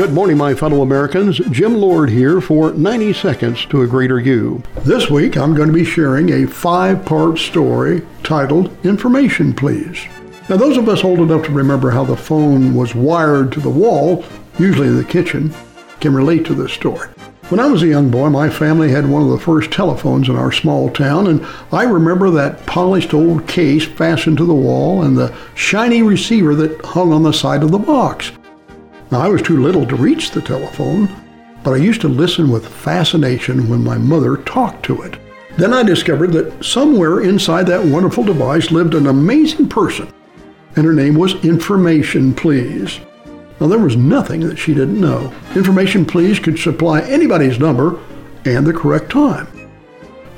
Good morning, my fellow Americans. Jim Lord here for 90 Seconds to a Greater You. This week, I'm going to be sharing a five part story titled Information Please. Now, those of us old enough to remember how the phone was wired to the wall, usually in the kitchen, can relate to this story. When I was a young boy, my family had one of the first telephones in our small town, and I remember that polished old case fastened to the wall and the shiny receiver that hung on the side of the box. Now, I was too little to reach the telephone, but I used to listen with fascination when my mother talked to it. Then I discovered that somewhere inside that wonderful device lived an amazing person, and her name was Information Please. Now, there was nothing that she didn't know. Information Please could supply anybody's number and the correct time.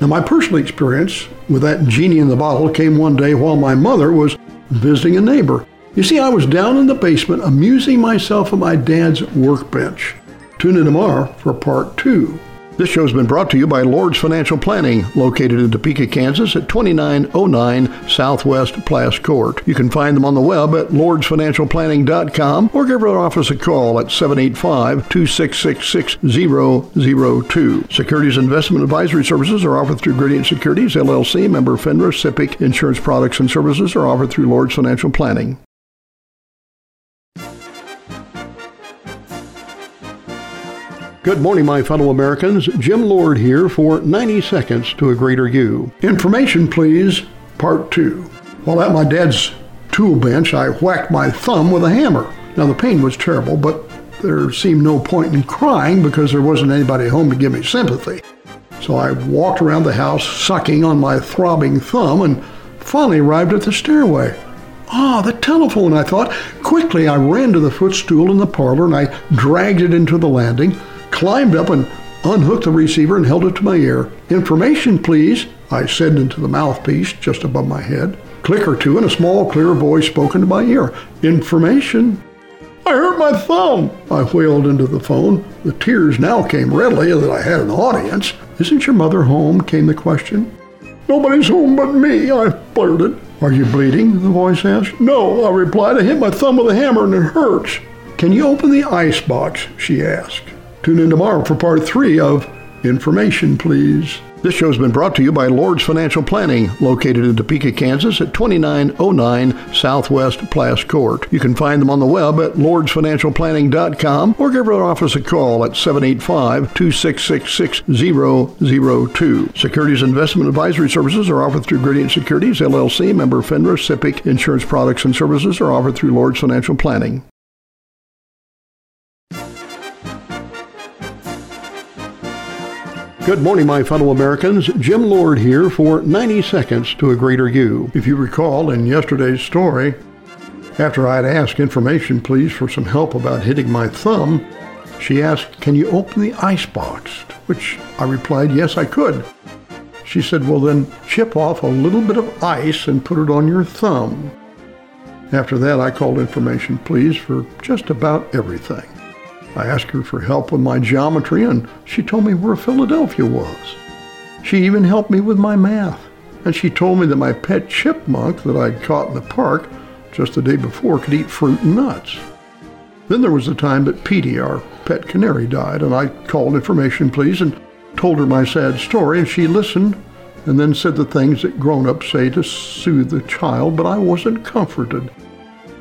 Now, my personal experience with that genie in the bottle came one day while my mother was visiting a neighbor. You see, I was down in the basement amusing myself at my dad's workbench. Tune in tomorrow for part two. This show has been brought to you by Lord's Financial Planning, located in Topeka, Kansas at 2909 Southwest Plass Court. You can find them on the web at lordsfinancialplanning.com or give our office a call at 785-266-6002. Securities Investment Advisory Services are offered through Gradient Securities, LLC, member FINRA, SIPC. Insurance products and services are offered through Lord's Financial Planning. Good morning, my fellow Americans. Jim Lord here for 90 Seconds to a Greater You. Information, please, part two. While at my dad's tool bench, I whacked my thumb with a hammer. Now, the pain was terrible, but there seemed no point in crying because there wasn't anybody home to give me sympathy. So I walked around the house sucking on my throbbing thumb and finally arrived at the stairway. Ah, the telephone, I thought. Quickly, I ran to the footstool in the parlor and I dragged it into the landing climbed up and unhooked the receiver and held it to my ear. Information, please, I said into the mouthpiece just above my head. Click or two, and a small, clear voice spoke into my ear. Information. I hurt my thumb, I wailed into the phone. The tears now came readily that I had an audience. Isn't your mother home? came the question. Nobody's home but me, I blurted. Are you bleeding? the voice asked. No, I replied. I hit my thumb with a hammer and it hurts. Can you open the ice box? she asked. Tune in tomorrow for part three of Information, Please. This show has been brought to you by Lord's Financial Planning, located in Topeka, Kansas at 2909 Southwest Plass Court. You can find them on the web at lordsfinancialplanning.com or give our office a call at 785-266-6002. Securities Investment Advisory Services are offered through Gradient Securities, LLC, member FINRA, SIPC. Insurance products and services are offered through Lord's Financial Planning. Good morning, my fellow Americans. Jim Lord here for 90 Seconds to a Greater You. If you recall in yesterday's story, after I'd asked information, please, for some help about hitting my thumb, she asked, Can you open the ice box? Which I replied, Yes, I could. She said, Well, then chip off a little bit of ice and put it on your thumb. After that, I called information, please, for just about everything. I asked her for help with my geometry, and she told me where Philadelphia was. She even helped me with my math, and she told me that my pet chipmunk that I'd caught in the park just the day before could eat fruit and nuts. Then there was the time that Petey, our pet canary, died, and I called information, please, and told her my sad story, and she listened and then said the things that grown ups say to soothe the child, but I wasn't comforted.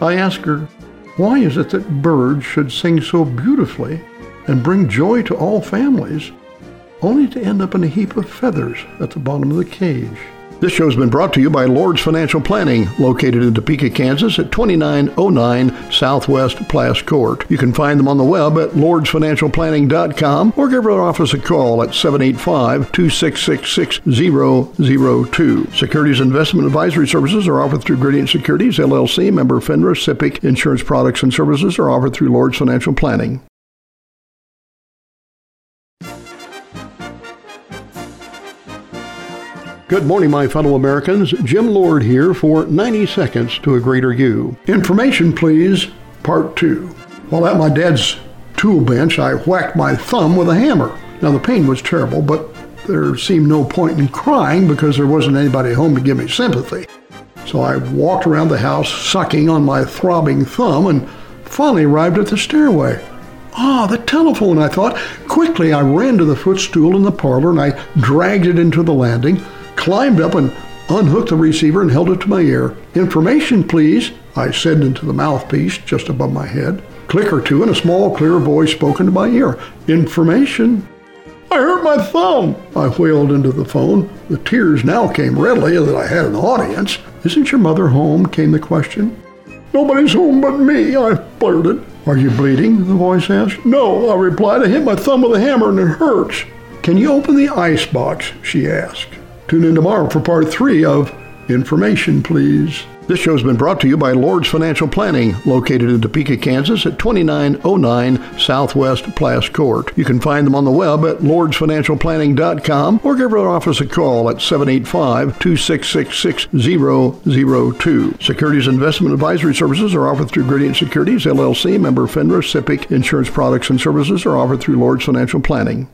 I asked her why is it that birds should sing so beautifully and bring joy to all families, only to end up in a heap of feathers at the bottom of the cage? This show has been brought to you by Lord's Financial Planning, located in Topeka, Kansas at 2909 Southwest Plass Court. You can find them on the web at lordsfinancialplanning.com or give our office a call at 785-266-6002. Securities Investment Advisory Services are offered through Gradient Securities, LLC, member FINRA, SIPC. Insurance products and services are offered through Lord's Financial Planning. Good morning, my fellow Americans. Jim Lord here for 90 Seconds to a Greater You. Information, please, part two. While at my dad's tool bench, I whacked my thumb with a hammer. Now, the pain was terrible, but there seemed no point in crying because there wasn't anybody home to give me sympathy. So I walked around the house sucking on my throbbing thumb and finally arrived at the stairway. Ah, the telephone, I thought. Quickly, I ran to the footstool in the parlor and I dragged it into the landing, climbed up and unhooked the receiver and held it to my ear. Information, please, I said into the mouthpiece just above my head. Click or two, and a small, clear voice spoke into my ear. Information. I hurt my thumb, I wailed into the phone. The tears now came readily that I had an audience. Isn't your mother home? came the question. Nobody's home but me, I blurted. Are you bleeding? the voice asked. No, I replied. I hit my thumb with a hammer and it hurts. Can you open the ice box? she asked. Tune in tomorrow for part three of Information, Please. This show has been brought to you by Lord's Financial Planning, located in Topeka, Kansas at 2909 Southwest Plass Court. You can find them on the web at lordsfinancialplanning.com or give our office a call at 785-266-6002. Securities investment advisory services are offered through Gradient Securities, LLC, member FINRA, SIPC. Insurance products and services are offered through Lord's Financial Planning.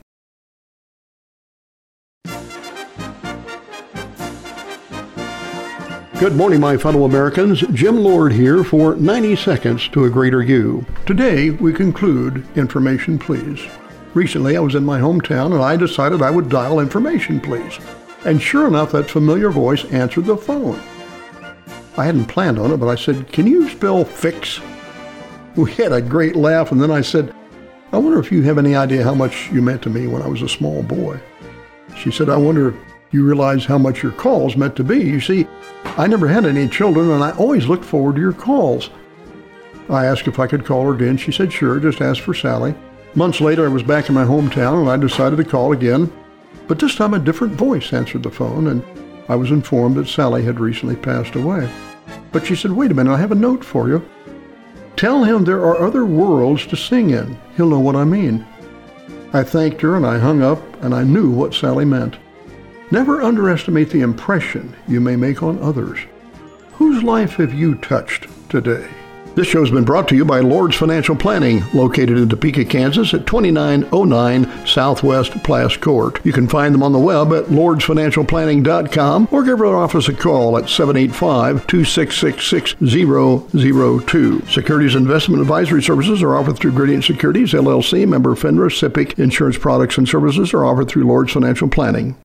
Good morning, my fellow Americans. Jim Lord here for 90 Seconds to a Greater You. Today, we conclude Information Please. Recently, I was in my hometown and I decided I would dial Information Please. And sure enough, that familiar voice answered the phone. I hadn't planned on it, but I said, Can you spell fix? We had a great laugh, and then I said, I wonder if you have any idea how much you meant to me when I was a small boy. She said, I wonder you realize how much your calls meant to be. You see, I never had any children, and I always looked forward to your calls. I asked if I could call her again. She said, sure, just ask for Sally. Months later, I was back in my hometown, and I decided to call again. But this time, a different voice answered the phone, and I was informed that Sally had recently passed away. But she said, wait a minute, I have a note for you. Tell him there are other worlds to sing in. He'll know what I mean. I thanked her, and I hung up, and I knew what Sally meant. Never underestimate the impression you may make on others. Whose life have you touched today? This show has been brought to you by Lord's Financial Planning, located in Topeka, Kansas at 2909 Southwest Plass Court. You can find them on the web at lordsfinancialplanning.com or give our office a call at 785-266-6002. Securities investment advisory services are offered through Gradient Securities, LLC, member FINRA, SIPC. Insurance products and services are offered through Lord's Financial Planning.